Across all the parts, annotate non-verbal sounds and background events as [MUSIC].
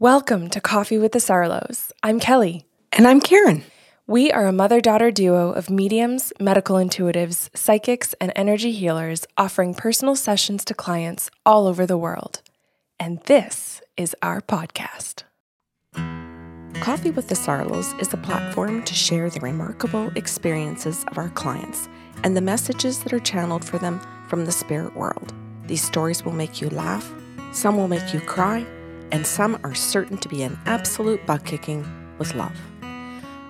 Welcome to Coffee with the Sarlos. I'm Kelly. And I'm Karen. We are a mother daughter duo of mediums, medical intuitives, psychics, and energy healers offering personal sessions to clients all over the world. And this is our podcast. Coffee with the Sarlos is a platform to share the remarkable experiences of our clients and the messages that are channeled for them from the spirit world. These stories will make you laugh, some will make you cry, and some are certain to be an absolute butt kicking with love.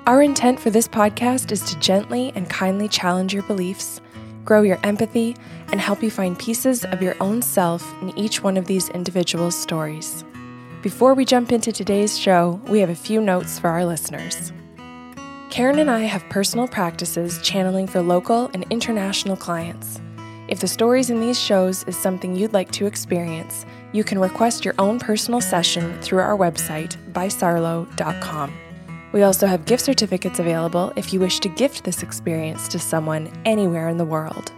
Our intent for this podcast is to gently and kindly challenge your beliefs, grow your empathy, and help you find pieces of your own self in each one of these individual stories. Before we jump into today's show, we have a few notes for our listeners. Karen and I have personal practices channeling for local and international clients. If the stories in these shows is something you'd like to experience, you can request your own personal session through our website, bysarlo.com. We also have gift certificates available if you wish to gift this experience to someone anywhere in the world.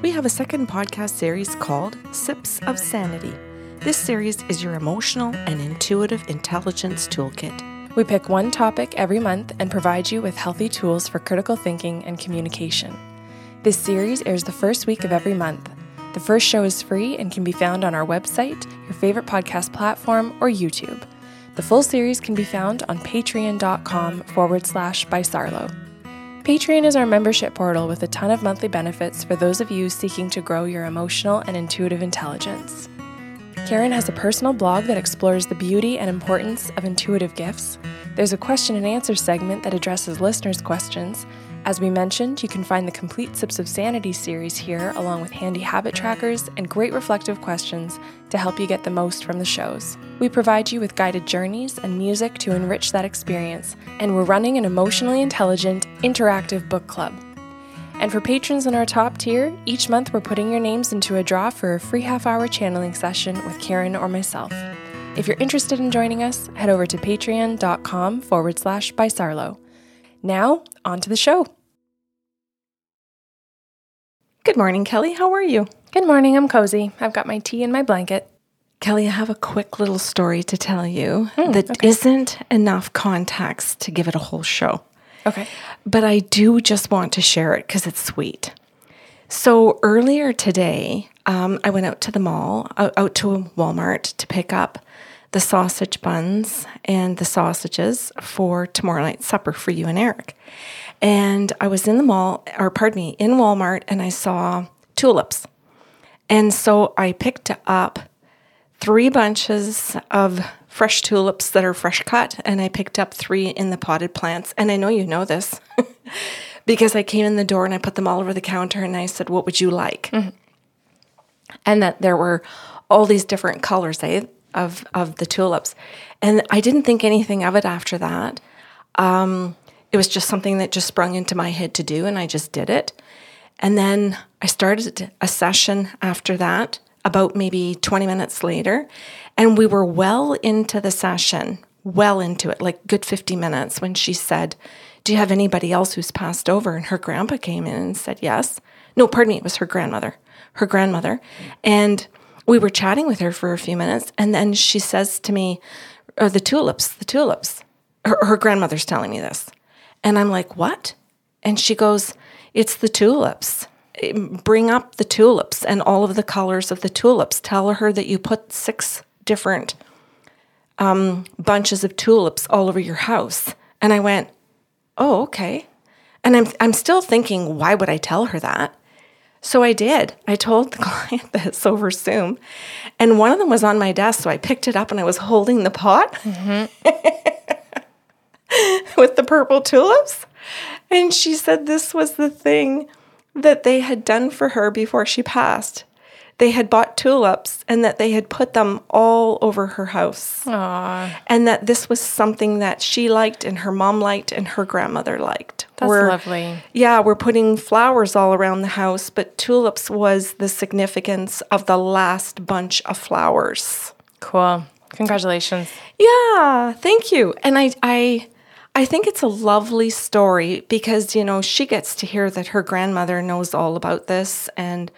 We have a second podcast series called Sips of Sanity. This series is your emotional and intuitive intelligence toolkit. We pick one topic every month and provide you with healthy tools for critical thinking and communication. This series airs the first week of every month. The first show is free and can be found on our website, your favorite podcast platform, or YouTube. The full series can be found on patreon.com forward slash by Sarlo. Patreon is our membership portal with a ton of monthly benefits for those of you seeking to grow your emotional and intuitive intelligence. Karen has a personal blog that explores the beauty and importance of intuitive gifts. There's a question and answer segment that addresses listeners' questions, as we mentioned, you can find the complete Sips of Sanity series here, along with handy habit trackers and great reflective questions to help you get the most from the shows. We provide you with guided journeys and music to enrich that experience, and we're running an emotionally intelligent, interactive book club. And for patrons in our top tier, each month we're putting your names into a draw for a free half hour channeling session with Karen or myself. If you're interested in joining us, head over to patreon.com forward slash by Sarlo. Now, on to the show. Good morning, Kelly. How are you? Good morning. I'm cozy. I've got my tea and my blanket. Kelly, I have a quick little story to tell you mm, that okay. not enough context to give it a whole show. Okay. But I do just want to share it because it's sweet. So earlier today, um, I went out to the mall, out, out to Walmart to pick up the sausage buns and the sausages for tomorrow night's supper for you and Eric. And I was in the mall, or pardon me, in Walmart, and I saw tulips. And so I picked up three bunches of fresh tulips that are fresh cut, and I picked up three in the potted plants. And I know you know this [LAUGHS] because I came in the door and I put them all over the counter and I said, What would you like? Mm-hmm. And that there were all these different colors eh, of, of the tulips. And I didn't think anything of it after that. Um, it was just something that just sprung into my head to do, and I just did it. And then I started a session after that, about maybe 20 minutes later, and we were well into the session, well into it, like good 50 minutes, when she said, Do you have anybody else who's passed over? And her grandpa came in and said, Yes. No, pardon me, it was her grandmother, her grandmother. And we were chatting with her for a few minutes, and then she says to me, oh, The tulips, the tulips. Her, her grandmother's telling me this. And I'm like, what? And she goes, it's the tulips. Bring up the tulips and all of the colors of the tulips. Tell her that you put six different um, bunches of tulips all over your house. And I went, oh, okay. And I'm, I'm still thinking, why would I tell her that? So I did. I told the [LAUGHS] client this over Zoom. And one of them was on my desk. So I picked it up and I was holding the pot. Mm-hmm. [LAUGHS] [LAUGHS] with the purple tulips. And she said this was the thing that they had done for her before she passed. They had bought tulips and that they had put them all over her house. Aww. And that this was something that she liked and her mom liked and her grandmother liked. That's we're, lovely. Yeah, we're putting flowers all around the house, but tulips was the significance of the last bunch of flowers. Cool. Congratulations. Yeah, thank you. And I I I think it's a lovely story because, you know, she gets to hear that her grandmother knows all about this and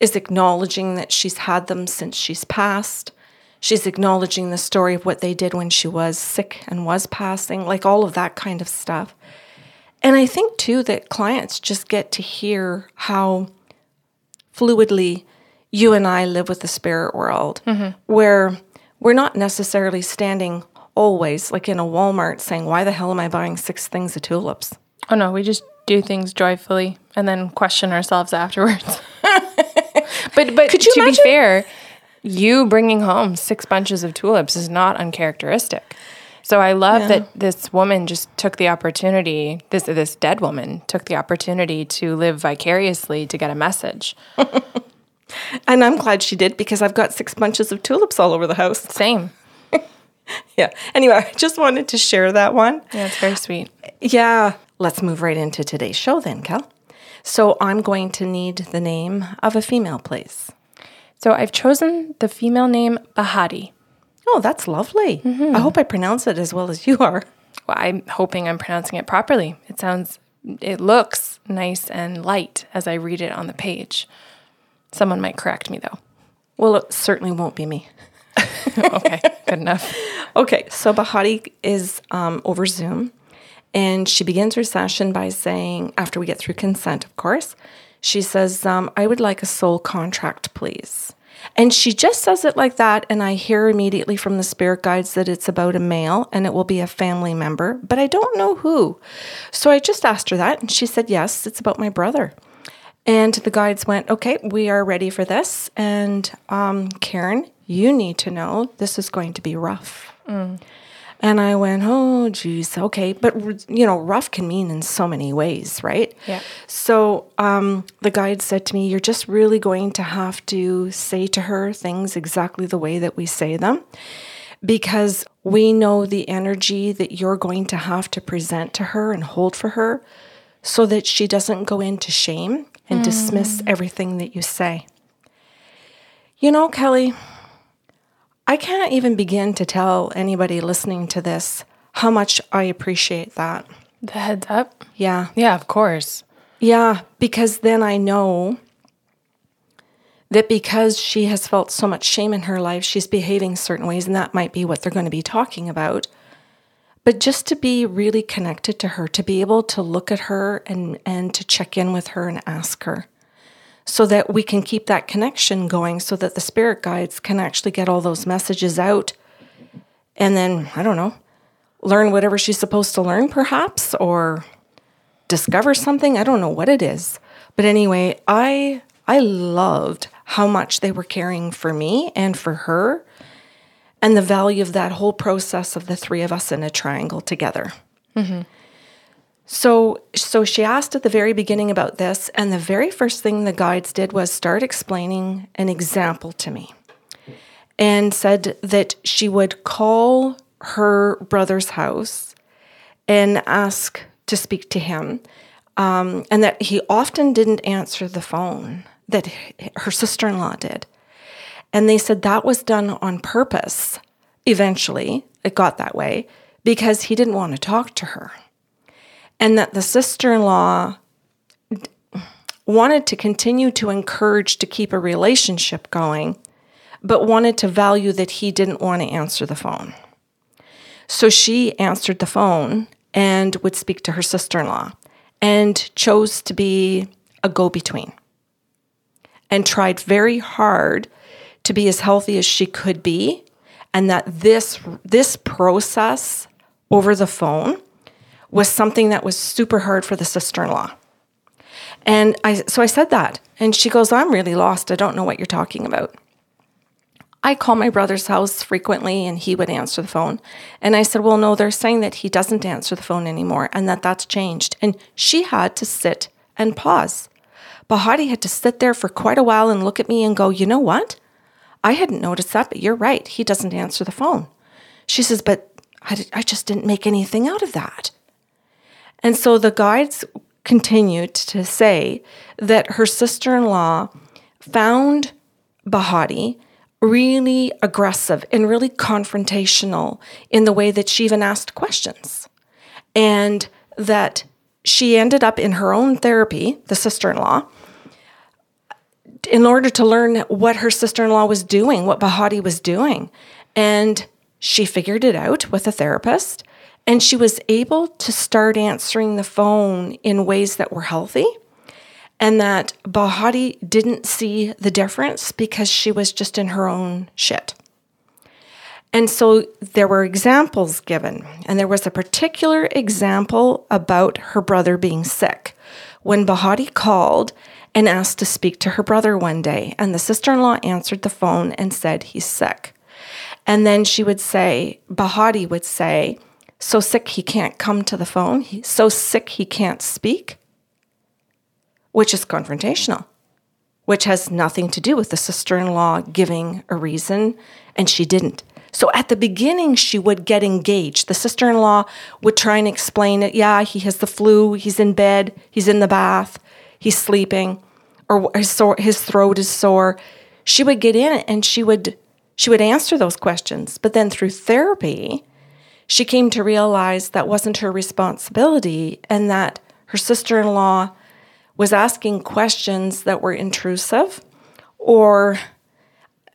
is acknowledging that she's had them since she's passed. She's acknowledging the story of what they did when she was sick and was passing, like all of that kind of stuff. And I think too that clients just get to hear how fluidly you and I live with the spirit world, mm-hmm. where we're not necessarily standing always like in a Walmart saying, Why the hell am I buying six things of tulips? Oh no, we just do things joyfully and then question ourselves afterwards. [LAUGHS] but but Could you to imagine- be fair, you bringing home six bunches of tulips is not uncharacteristic. So I love that this woman just took the opportunity. This this dead woman took the opportunity to live vicariously to get a message. [LAUGHS] And I'm glad she did because I've got six bunches of tulips all over the house. Same. [LAUGHS] Yeah. Anyway, I just wanted to share that one. Yeah, it's very sweet. Yeah. Let's move right into today's show then, Kel. So I'm going to need the name of a female, please. So I've chosen the female name Bahati. Oh, that's lovely. Mm-hmm. I hope I pronounce it as well as you are. Well, I'm hoping I'm pronouncing it properly. It sounds, it looks nice and light as I read it on the page. Someone might correct me though. Well, it certainly won't be me. [LAUGHS] [LAUGHS] Okay, good enough. Okay, so Bahati is um, over Zoom, and she begins her session by saying, after we get through consent, of course, she says, um, I would like a soul contract, please. And she just says it like that, and I hear immediately from the spirit guides that it's about a male and it will be a family member, but I don't know who. So I just asked her that, and she said, Yes, it's about my brother. And the guides went, okay, we are ready for this. And um, Karen, you need to know this is going to be rough. And I went, oh, geez, okay. But, you know, rough can mean in so many ways, right? Yeah. So um, the guide said to me, you're just really going to have to say to her things exactly the way that we say them because we know the energy that you're going to have to present to her and hold for her so that she doesn't go into shame and dismiss everything that you say. You know, Kelly, I can't even begin to tell anybody listening to this how much I appreciate that. The heads up? Yeah. Yeah, of course. Yeah, because then I know that because she has felt so much shame in her life, she's behaving certain ways, and that might be what they're going to be talking about. But just to be really connected to her, to be able to look at her and, and to check in with her and ask her so that we can keep that connection going so that the spirit guides can actually get all those messages out and then, I don't know, learn whatever she's supposed to learn, perhaps, or discover something. I don't know what it is. But anyway, I I loved how much they were caring for me and for her and the value of that whole process of the three of us in a triangle together. Mm-hmm. So so she asked at the very beginning about this and the very first thing the guides did was start explaining an example to me and said that she would call her brother's house and ask to speak to him, um, and that he often didn't answer the phone, that her sister in law did. And they said that was done on purpose. Eventually, it got that way because he didn't want to talk to her. And that the sister in law wanted to continue to encourage to keep a relationship going, but wanted to value that he didn't want to answer the phone. So she answered the phone and would speak to her sister in law and chose to be a go between and tried very hard to be as healthy as she could be and that this this process over the phone was something that was super hard for the sister-in-law. And I so I said that and she goes, "I'm really lost. I don't know what you're talking about." I call my brother's house frequently and he would answer the phone. And I said, Well, no, they're saying that he doesn't answer the phone anymore and that that's changed. And she had to sit and pause. Bahati had to sit there for quite a while and look at me and go, You know what? I hadn't noticed that, but you're right. He doesn't answer the phone. She says, But I, I just didn't make anything out of that. And so the guides continued to say that her sister in law found Bahati really aggressive and really confrontational in the way that she even asked questions. And that she ended up in her own therapy, the sister in law, in order to learn what her sister in law was doing, what Bahati was doing. And she figured it out with a therapist. And she was able to start answering the phone in ways that were healthy and that Bahati didn't see the difference because she was just in her own shit. And so there were examples given, and there was a particular example about her brother being sick. When Bahati called and asked to speak to her brother one day, and the sister in law answered the phone and said he's sick. And then she would say, Bahati would say, so sick he can't come to the phone, He's so sick he can't speak, which is confrontational, which has nothing to do with the sister in law giving a reason, and she didn't. So at the beginning, she would get engaged. The sister in law would try and explain it. Yeah, he has the flu, he's in bed, he's in the bath, he's sleeping, or his, throat is sore. She would get in and she would she would answer those questions. But then through therapy, she came to realize that wasn't her responsibility and that her sister in law was asking questions that were intrusive or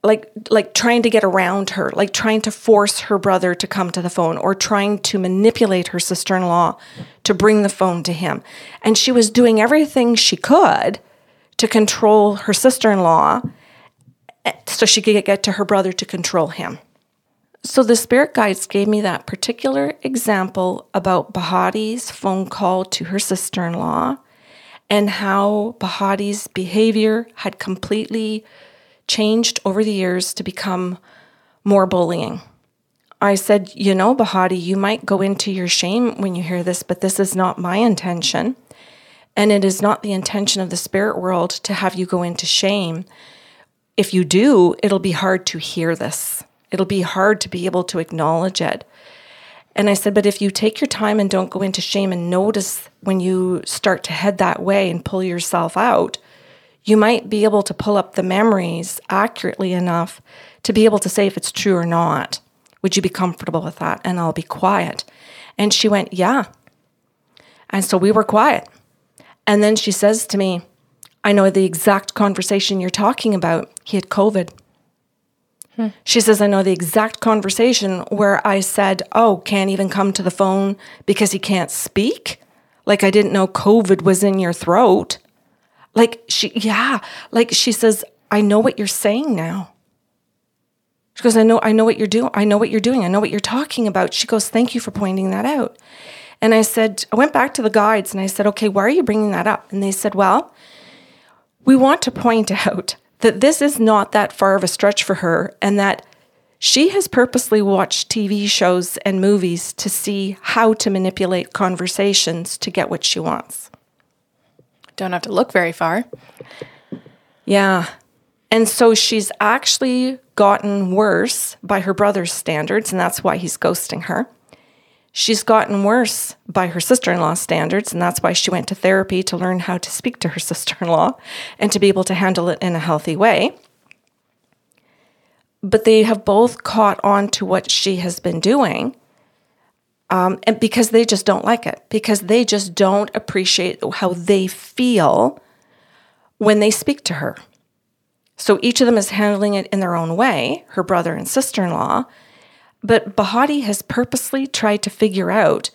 like like trying to get around her like trying to force her brother to come to the phone or trying to manipulate her sister-in-law to bring the phone to him. And she was doing everything she could to control her sister-in-law eh, so she could get to her brother to control him so the spirit guides gave me that particular example about Bahati's phone call to her sister in law and how Bahati's behavior had completely changed over the years to become more bullying. I said, You know, Bahati, you might go into your shame when you hear this, but this is not my intention. And it is not the intention of the spirit world to have you go into shame. If you do, it'll be hard to hear this. It'll be hard to be able to acknowledge it. And I said, but if you take your time and don't go into shame and notice when you start to head that way and pull yourself out, you might be able to pull up the memories accurately enough to be able to say if it's true or not. Would you be comfortable with that? And I'll be quiet. And she went, Yeah. And so we were quiet. And then she says to me, I know the exact conversation you're talking about. He had COVID. She says, I know the exact conversation where I said, Oh, can't even come to the phone because he can't speak. Like I didn't know COVID was in your throat. Like she, yeah, like she says, I know what you're saying now. She goes, I know, I know what you're doing. I know what you're doing. I know what you're talking about. She goes, Thank you for pointing that out. And I said, I went back to the guides and I said, Okay, why are you bringing that up? And they said, Well, we want to point [LAUGHS] out that this is not that far of a stretch for her and that she has purposely watched TV shows and movies to see how to manipulate conversations to get what she wants. Don't have to look very far. Yeah. And so she's actually gotten worse by her brother's standards, and that's why he's ghosting her. She's gotten worse by her sister in law's standards, and that's why she went to therapy to learn how to speak to her [LAUGHS] sister in law and to be able to handle it in a healthy way. But they have both caught on to what she has been doing. Um, and because they just don't like it, because they just don't appreciate how they feel when they speak to her. So each of them is handling it in their own way, her brother and sister in law. But Bahati has purposely tried to figure out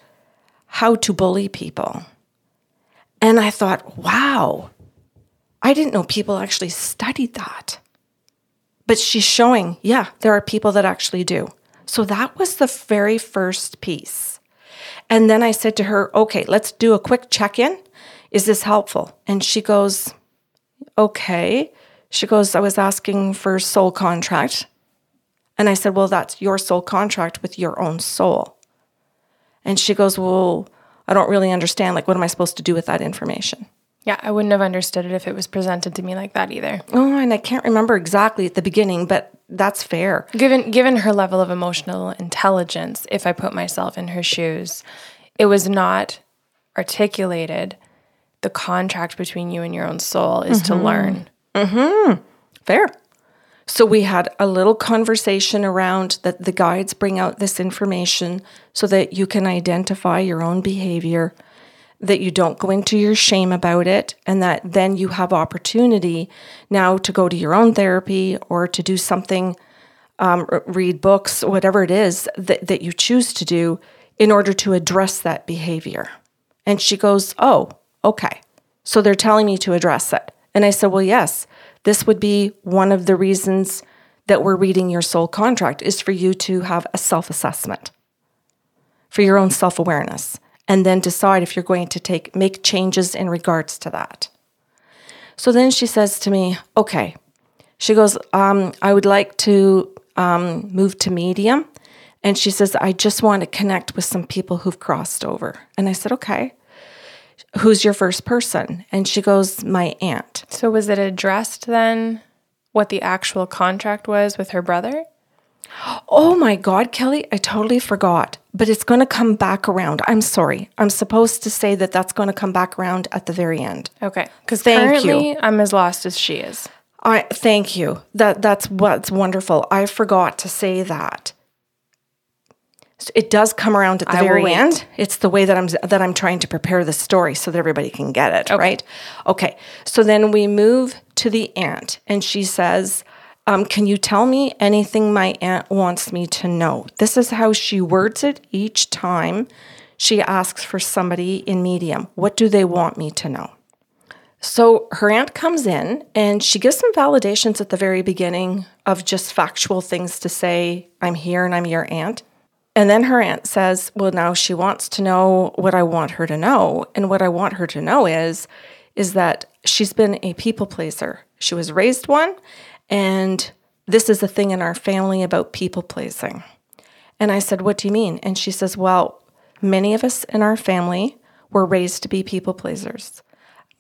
how to bully people. And I thought, wow, I didn't know people actually studied that. But she's showing, yeah, there are people that actually do. So that was the very first piece. And then I said to her, okay, let's do a quick check in. Is this helpful? And she goes, okay. She goes, I was asking for soul contract. And I said, Well, that's your soul contract with your own soul. And she goes, Well, I don't really understand. Like, what am I supposed to do with that information? Yeah, I wouldn't have understood it if it was presented to me like that either. Oh, and I can't remember exactly at the beginning, but that's fair. Given given her level of emotional intelligence, if I put myself in her shoes, it was not articulated. The contract between you and your own soul is mm-hmm. to learn. Mm-hmm. Fair. So we had a little conversation around that the guides bring out this information so that you can identify your own behavior that you don't go into your shame about it, and that then you have opportunity now to go to your own therapy or to do something, um, read books, whatever it is that, that you choose to do in order to address that behavior. And she goes, Oh, okay. So they're telling me to address it. And I said, Well, yes, this would be one of the reasons that we're reading your soul contract is for you to have a self assessment for your own self awareness and then decide if you're going to take make changes in regards to that. So then she says to me, "Okay." She goes, um, "I would like to um, move to medium," and she says, "I just want to connect with some people who've crossed over." And I said, "Okay." Who's your first person? And she goes, "My aunt." So was it addressed then what the actual contract was with her brother? Oh my God, Kelly, I totally forgot, but it's going to come back around. I'm sorry. I'm supposed to say that that's going to come back around at the very end. Okay. Because Thank you. currently I'm as lost as she is. I thank you. That that's what's wonderful. I forgot to say that. So it does come around at the I very end. It's the way that I'm that I'm trying to prepare the story so that everybody can get it, right? Okay. So then we move to the aunt, and she says, um, "Can you tell me anything my aunt wants me to know?" This is how she words it each time she asks for somebody in medium. What do they want me to know? So her aunt comes in and she gives some validations at the very beginning of just factual things to say, I'm here and I'm your aunt. And then her aunt says, Well, now she wants to know what I want her to know. And what I want her to know is, is that she's been a people pleaser. She was raised one, and this is a thing in our family about people pleasing. And I said, What do you mean? And she says, Well, many of us in our family were raised to be people pleasers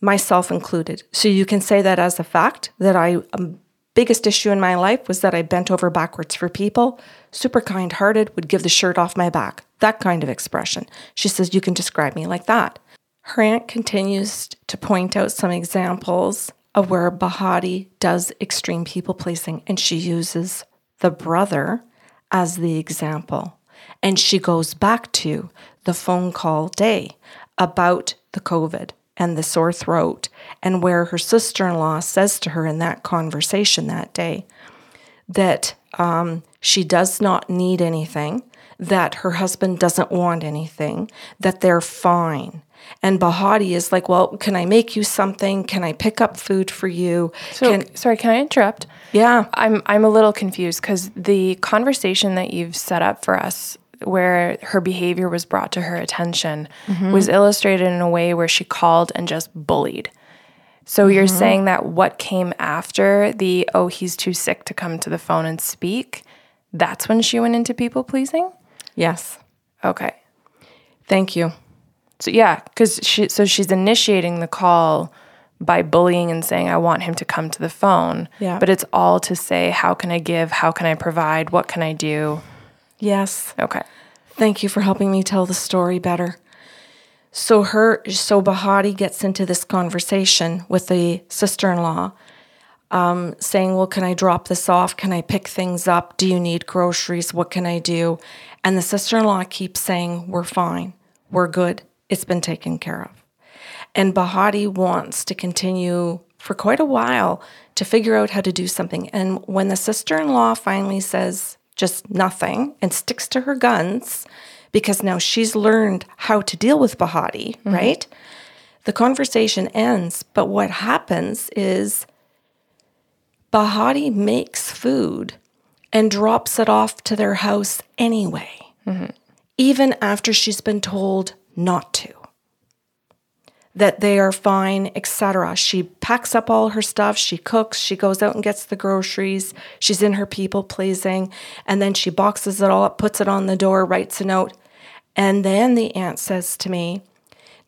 myself included. So you can say that as a fact that I um, biggest issue in my life was that I bent over backwards for people, super kind-hearted, would give the shirt off my back. That kind of expression. She says you can describe me like that. Her aunt continues to point out some examples of where Bahati does extreme people pleasing and she uses the brother as the example. And she goes back to the phone call day about the COVID and the sore throat, and where her sister in law says to her in that conversation that day that um, she does not need anything, that her husband doesn't want anything, that they're fine. And Bahati is like, Well, can I make you something? Can I pick up food for you? So can, sorry, can I interrupt? yeah. I'm I'm a little confused because the conversation that you've set up for us, where her behavior was brought to her attention, mm-hmm. was illustrated in a way where she called and just bullied. So you're mm-hmm. saying that what came after the oh he's too sick to come to the phone and speak, that's when she went into people pleasing. Yes. Okay, Thank you. so yeah, because she so she's initiating the call by bullying and saying I want him to come to the phone. Yeah. but it's all to say how can I give, how can I provide, what can I do. Yes. Okay. Thank you for helping me tell the story better. So her so Bahati gets into this conversation with the sister-in-law, um, saying, Well, can I drop this off? Can I pick things up? Do you need groceries? What can I do? And the sister-in-law keeps saying, We're fine. We're good. It's been taken care of. And Bahati wants to continue for quite a while to figure out how to do something. And when the sister in law finally says just nothing and sticks to her guns, because now she's learned how to deal with Bahati, mm-hmm. right? The conversation ends. But what happens is Bahati makes food and drops it off to their house anyway, mm-hmm. even after she's been told not to that they are fine, etc. She packs up all her stuff, she cooks, she goes out and gets the groceries, she's in her people pleasing, and then she boxes it all up, puts it on the door, writes a note. And then the aunt says to me,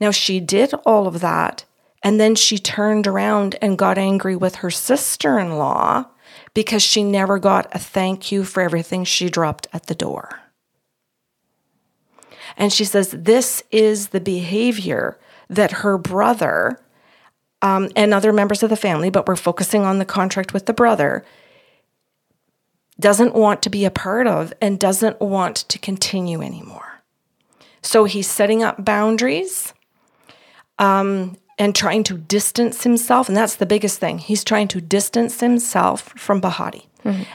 Now she did all of that, and then she turned around and got angry with her sister in law because she never got a thank you for everything she dropped at the door. And she says, This is the behavior that her brother um, and other members of the family, but we're focusing on the contract with the brother, doesn't want to be a part of and doesn't want to continue anymore. So he's setting up boundaries. um, and trying to distance himself. And that's the biggest thing. He's trying to distance himself from Bahati.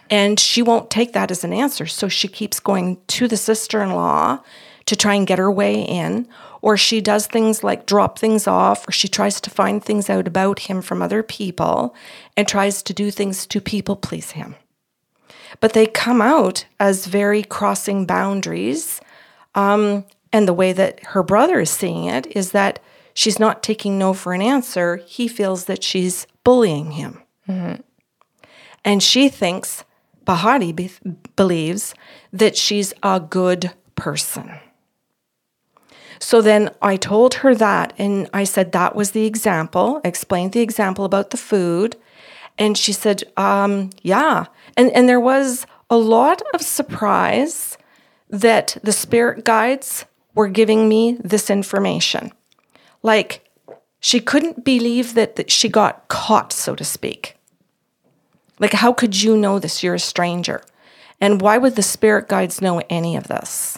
And she won't take that as an answer. So she keeps going to the sister in law to try and get her way in. Or she does things like drop things off, or she tries to find things out about him from other people and tries to do things to people please him. But they come out as very crossing boundaries. Um, and the way that her brother is seeing it is that she's not taking no for an answer. He feels that she's bullying him. And she thinks, Bahati be- believes that she's a good person. So then I told her that, and I said that was the example, explained the example about the food. And she said, um, yeah. And, and there was a lot of surprise that the spirit guides were giving me this information. Like, she couldn't believe that, that she got caught, so to speak. Like, how could you know this? You're a stranger. And why would the spirit guides know any of this?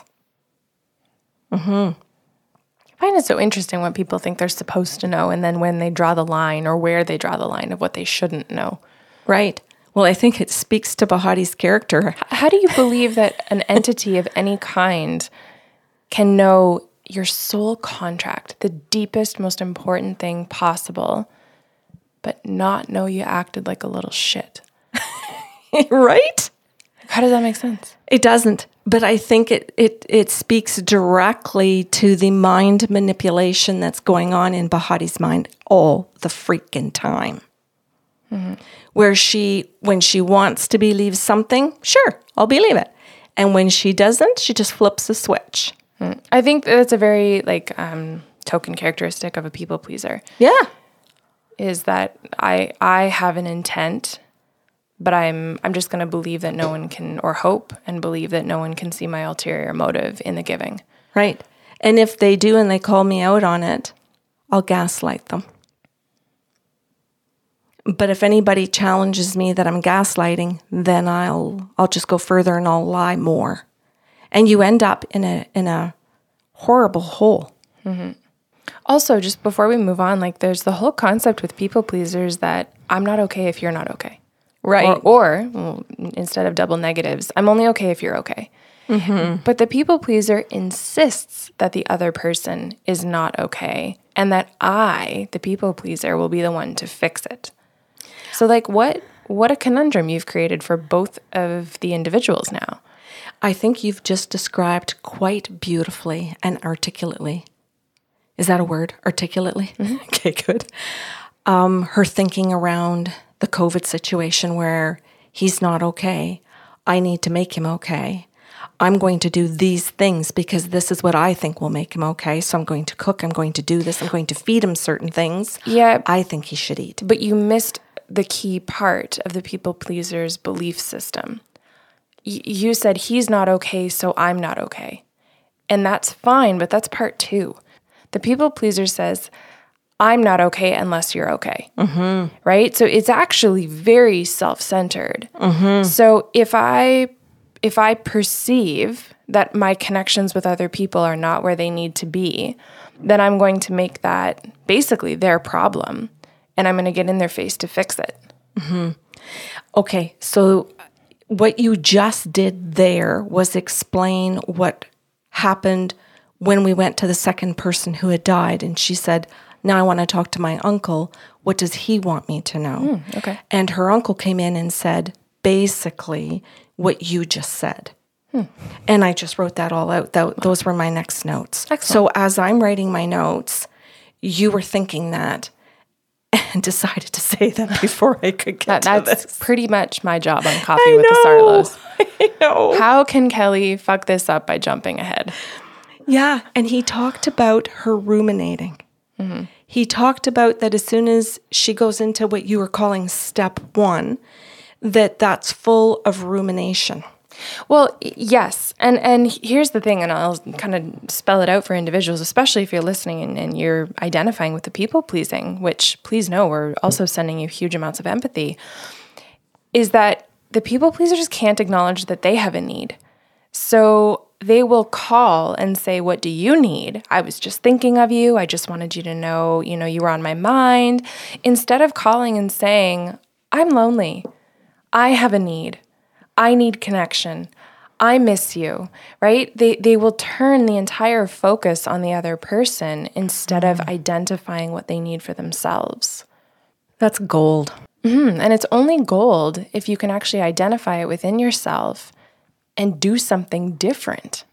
I find it so interesting what people think they're supposed to know and then when they draw the line or where they draw the line of what they shouldn't know. Right. Well, I think it speaks to Bahati's character. How do you believe that an entity of any kind can know your soul contract, the deepest, most important thing possible, but not know you acted like a little shit? [LAUGHS] right? How does that make sense? It doesn't. But I think it, it, it speaks directly to the mind manipulation that's going on in Bahati's mind all the freaking time. Where she, when she wants to believe something, sure, I'll believe it. And when she doesn't, she just flips the switch. I think that's a very like um, token characteristic of a people pleaser. Yeah. is that I I have an intent, but I'm I'm just going to believe that no one can or hope and believe that no one can see my ulterior motive in the giving. Right. And if they do and they call me out on it, I'll gaslight them. But if anybody challenges me that I'm gaslighting, then I'll I'll just go further and I'll lie more. And you end up in a in a horrible hole. Mm-hmm. Also, just before we move on, like there's the whole concept with people pleasers that I'm not okay if you're not okay. Right. Or, or well, instead of double negatives, I'm only okay if you're okay. But the people pleaser insists that the other person is not okay and that I, the people pleaser, will be the one to fix it. So like what what a conundrum you've created for both of the individuals now. I think you've just described quite beautifully and articulately. Is that a word? Articulately? [LAUGHS] Okay, good. Um, her thinking around the COVID situation where he's not okay. I need to make him okay. I'm going to do these things because this is what I think will make him okay. So I'm going to cook. I'm going to do this. I'm going to feed him certain things. Yeah. I think he should eat. But you missed the key part of the people pleaser's belief system. Y- you said he's not okay, so I'm not okay. And that's fine, but that's part two. The people pleaser says, I'm not okay unless you're okay. Mm-hmm. Right? So it's actually very self centered. Mm-hmm. So if I if I perceive that my connections with other people are not where they need to be, then I'm going to make that basically their problem and I'm going to get in their face to fix it. Mm-hmm. Okay, so what you just did there was explain what happened when we went to the second person who had died. And she said, Now I want to talk to my uncle. What does he want me to know? Hmm, okay. And her uncle came in and said, basically, what you just said. Hmm. And I just wrote that all out. Tho- those were my next notes. So as I'm writing my notes, you were thinking that [LAUGHS] and decided to say that [LAUGHS] before I could get That, that's this. pretty much my job on [LAUGHS] Coffee with the Sarlos. I know. How can Kelly fuck this up by jumping ahead? Yeah. And he talked about her ruminating. Mm-hmm. He talked about that as soon as she goes into what you were calling step one, that that's full of rumination. Well, yes, and and here's the thing, and I'll kind of spell it out for individuals, especially if you're listening and, and you're identifying with the people pleasing, which please know we're also sending you huge amounts of empathy. Is that the people pleasers can't acknowledge that they have a need, So they will call and say, What do you need? I was just thinking of you. I just wanted you to know, you know, you were on my mind. Instead of calling and saying, I'm lonely. I have a need. I need connection. I miss you, right? They, they will turn the entire focus on the other person instead of identifying what they need for themselves. That's gold. Mhm. And it's only gold if you can actually identify it within yourself and do something different,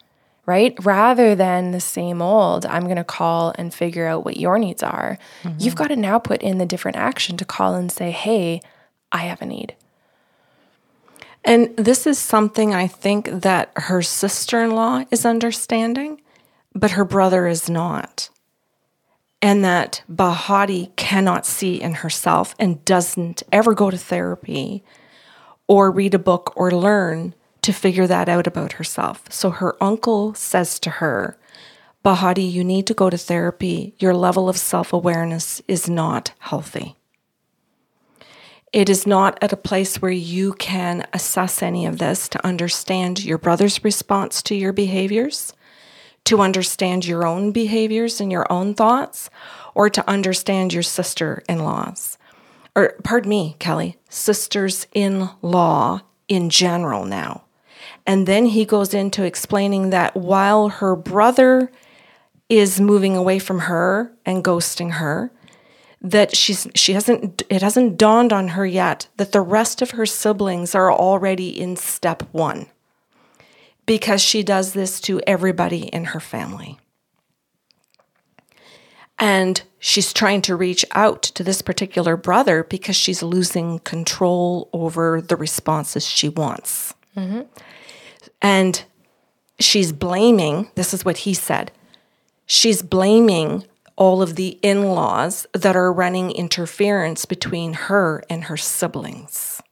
right? Rather than the same old, I'm going to call and figure out what your needs are. Mm-hmm. You've got to now put in the different action to call and say, hey, I have a need. And this is something I think that her sister in law is understanding, but her brother is not. And that Bahati cannot see in herself and doesn't ever go to therapy or read a book or learn to figure that out about herself. So her uncle says to her, Bahati, you need to go to therapy. Your level of self awareness is not healthy. It is not at a place where you can assess any of this to understand your brother's response to your behaviors, to understand your own behaviors and your own thoughts, or to understand your sister in laws. Or, pardon me, Kelly, sisters in law in general now. And then he goes into explaining that while her brother is moving away from her and ghosting her, that she's she hasn't it hasn't dawned on her yet that the rest of her siblings are already in step 1 because she does this to everybody in her family. And she's trying to reach out to this particular brother because she's losing control over the responses she wants mm-hmm. And she's blaming this is what he said she's blaming all of the in laws that are running interference between her and her siblings.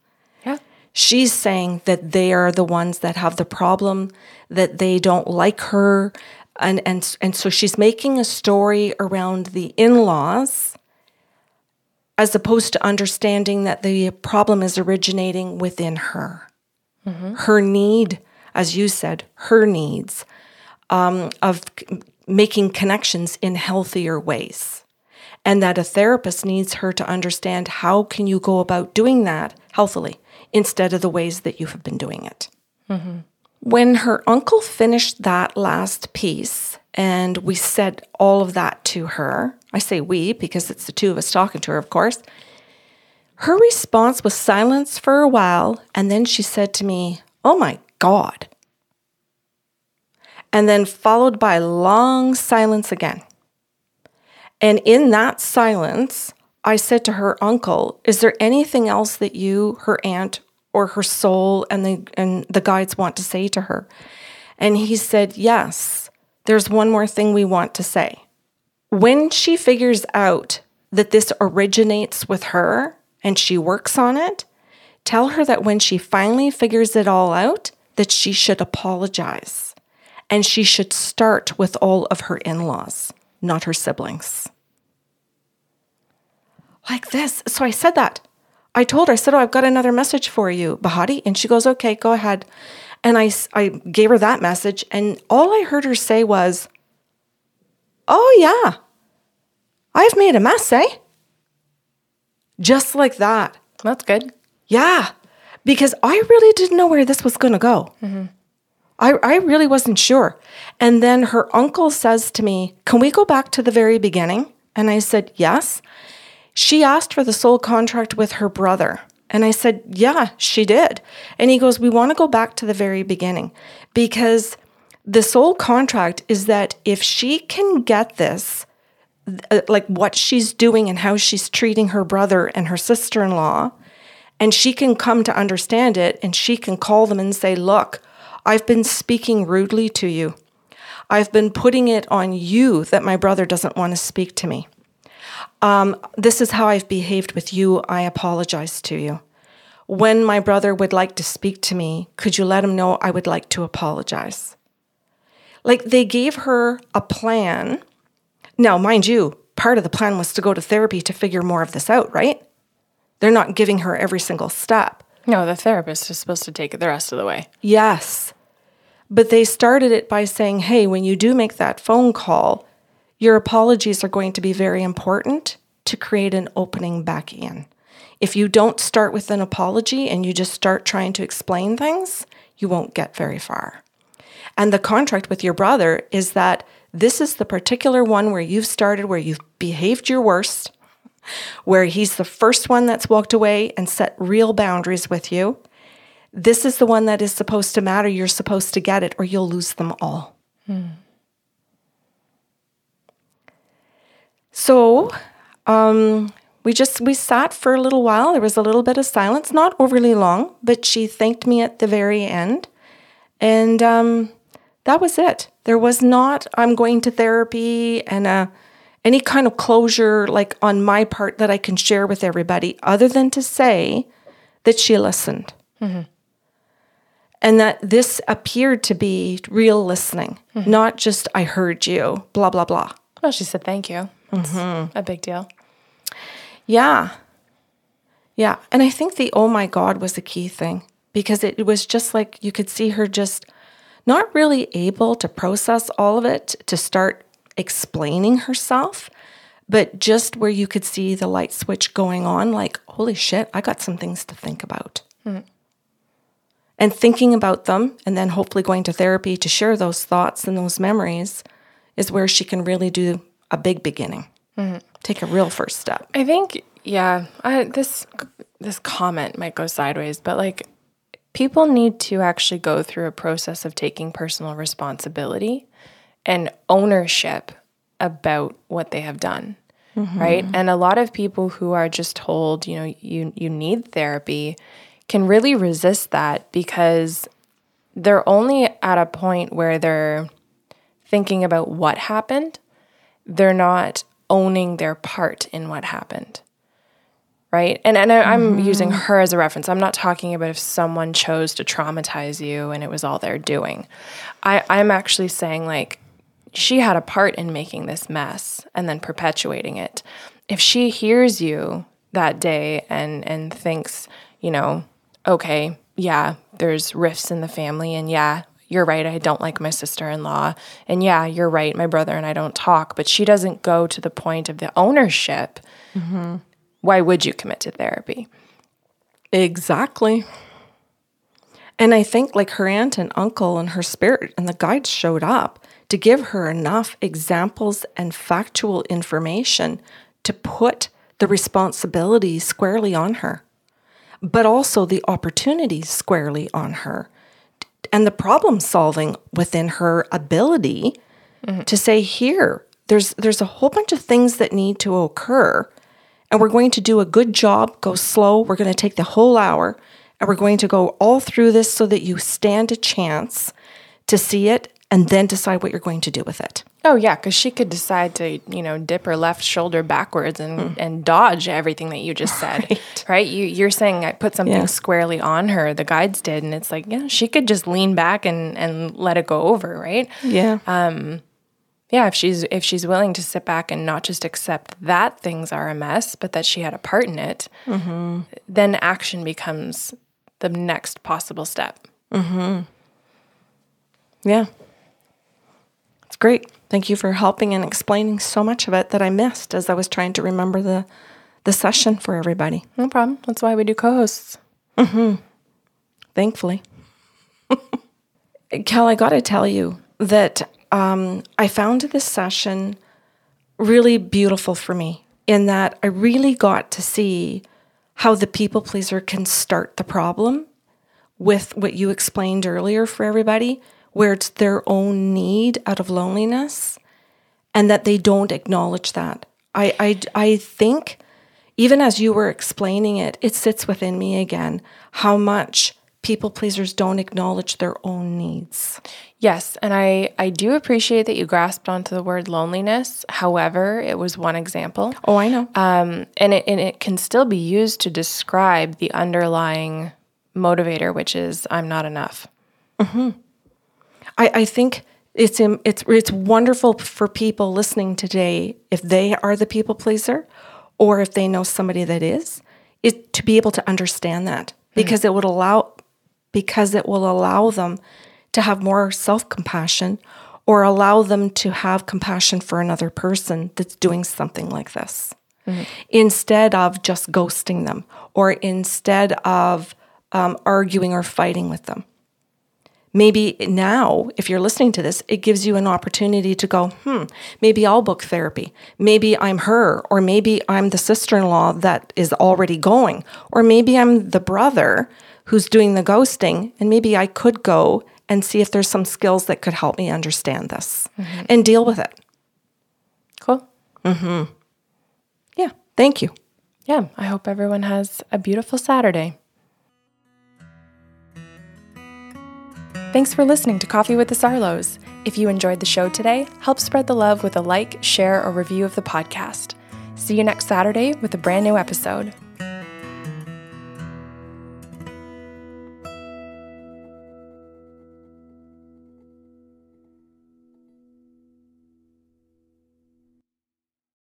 Yeah. She's saying that they are the ones that have the problem, that they don't like her. And, and, and so she's making a story around the in laws as opposed to understanding that the problem is originating within her. Mm-hmm. Her need, as you said, her needs um, of c- making connections in healthier ways. And that a therapist needs her to understand how can you go about doing that healthily instead of the ways that you have been doing it. When her uncle finished that last piece and we said all of that to her i say we because it's the two of us talking to her of course her response was silence for a while and then she said to me oh my god and then followed by long silence again. And in that silence, I said to her uncle, Is there anything else that you, her aunt, or her soul and the, and the guides want to say to her? And he said, Yes, there's one more thing we want to say. When she figures out that this originates with her and she works on it, tell her that when she finally figures it all out, that she should apologize and she should start with all of her in laws, not her siblings. Like this. So I said that. I told her, I said, Oh, I've got another message for you, Bahati. And she goes, Okay, go ahead. And I, I gave her that message. And all I heard her say was, Oh, yeah, I've made a mess, eh? Just like that. That's good. Yeah, because I really didn't know where this was going to go. I, I really wasn't sure. And then her uncle says to me, Can we go back to the very beginning? And I said, Yes. She asked for the soul contract with her brother. And I said, Yeah, she did. And he goes, We want to go back to the very beginning because the soul contract is that if she can get this, uh, like what she's doing and how she's treating her brother and her sister in law, and she can come to understand it and she can call them and say, Look, I've been speaking rudely to you. I've been putting it on you that my brother doesn't want to speak to me. Um, this is how I've behaved with you. I apologize to you. When my brother would like to speak to me, could you let him know I would like to apologize? Like they gave her a plan. Now, mind you, part of the plan was to go to therapy to figure more of this out, right? They're not giving her every single step. No, the therapist is supposed to take it the rest of the way. Yes. But they started it by saying, hey, when you do make that phone call, your apologies are going to be very important to create an opening back in. If you don't start with an apology and you just start trying to explain things, you won't get very far. And the contract with your brother is that this is the particular one where you've started, where you've behaved your worst, where he's the first one that's walked away and set real boundaries with you. This is the one that is supposed to matter. You're supposed to get it, or you'll lose them all. Hmm. So, um, we just we sat for a little while. There was a little bit of silence, not overly long, but she thanked me at the very end, and um, that was it. There was not I'm going to therapy and any kind of closure like on my part that I can share with everybody, other than to say that she listened. Mm-hmm. And that this appeared to be real listening, mm-hmm. not just I heard you, blah, blah, blah. Well, she said thank you. Mm-hmm. a big deal. Yeah. Yeah. And I think the oh my God was the key thing because it was just like you could see her just not really able to process all of it to start explaining herself, but just where you could see the light switch going on like, holy shit, I got some things to think about. Mm. And thinking about them and then hopefully going to therapy to share those thoughts and those memories is where she can really do a big beginning. Mm-hmm take a real first step. I think, yeah, I, this this comment might go sideways, but like people need to actually go through a process of taking personal responsibility and ownership about what they have done. Mm-hmm. Right? And a lot of people who are just told, you know, you you need therapy can really resist that because they're only at a point where they're thinking about what happened. They're not owning their part in what happened. Right. And, and I, am mm-hmm. using her as a reference. I'm not talking about if someone chose to traumatize you and it was all they're doing. I, I'm actually saying, like, she had a part in making this mess and then perpetuating it. If she hears you that day and, and thinks, you know, okay, yeah, there's rifts in the family, and yeah, you're right, I don't like my sister in law. And yeah, you're right, my brother and I don't talk. But she doesn't go to the point of the ownership. Mm-hmm. Why would you commit to therapy? Exactly. And I think like her aunt and uncle and her spirit and the guides showed up to give her enough examples and factual information to put the responsibility squarely on her, but also the opportunities squarely on her and the problem solving within her ability mm-hmm. to say here there's there's a whole bunch of things that need to occur and we're going to do a good job go slow we're going to take the whole hour and we're going to go all through this so that you stand a chance to see it and then decide what you're going to do with it. Oh yeah, because she could decide to you know dip her left shoulder backwards and mm. and dodge everything that you just said, right? right? You you're saying I put something yeah. squarely on her. The guides did, and it's like yeah, she could just lean back and and let it go over, right? Yeah. Um, yeah. If she's if she's willing to sit back and not just accept that things are a mess, but that she had a part in it, mm-hmm. then action becomes the next possible step. Mm-hmm. Yeah It's great. Thank you for helping and explaining so much of it that I missed as I was trying to remember the the session for everybody. No problem. That's why we do co-hosts. Mm-hmm. Thankfully. [LAUGHS] Kel, I got to tell you that um, I found this session really beautiful for me in that I really got to see how the people pleaser can start the problem with what you explained earlier for everybody where it's their own need out of loneliness and that they don't acknowledge that. I, I, I think, even as you were explaining it, it sits within me again how much people pleasers don't acknowledge their own needs. Yes, and I, I do appreciate that you grasped onto the word loneliness. However, it was one example. Oh, I know. Um, and, it, and it can still be used to describe the underlying motivator, which is I'm not enough. Mm-hmm. I, I think it's it's it's wonderful for people listening today if they are the people pleaser, or if they know somebody that is, it to be able to understand that because mm. it would allow because it will allow them to have more self compassion or allow them to have compassion for another person that's doing something like this mm-hmm. instead of just ghosting them or instead of um, arguing or fighting with them. Maybe now, if you're listening to this, it gives you an opportunity to go, hmm, maybe I'll book therapy. Maybe I'm her, or maybe I'm the sister in law that is already going, or maybe I'm the brother who's doing the ghosting, and maybe I could go and see if there's some skills that could help me understand this mm-hmm. and deal with it. Cool. Mm-hmm. Yeah. Thank you. Yeah. I hope everyone has a beautiful Saturday. Thanks for listening to Coffee with the Sarlos. If you enjoyed the show today, help spread the love with a like, share, or review of the podcast. See you next Saturday with a brand new episode.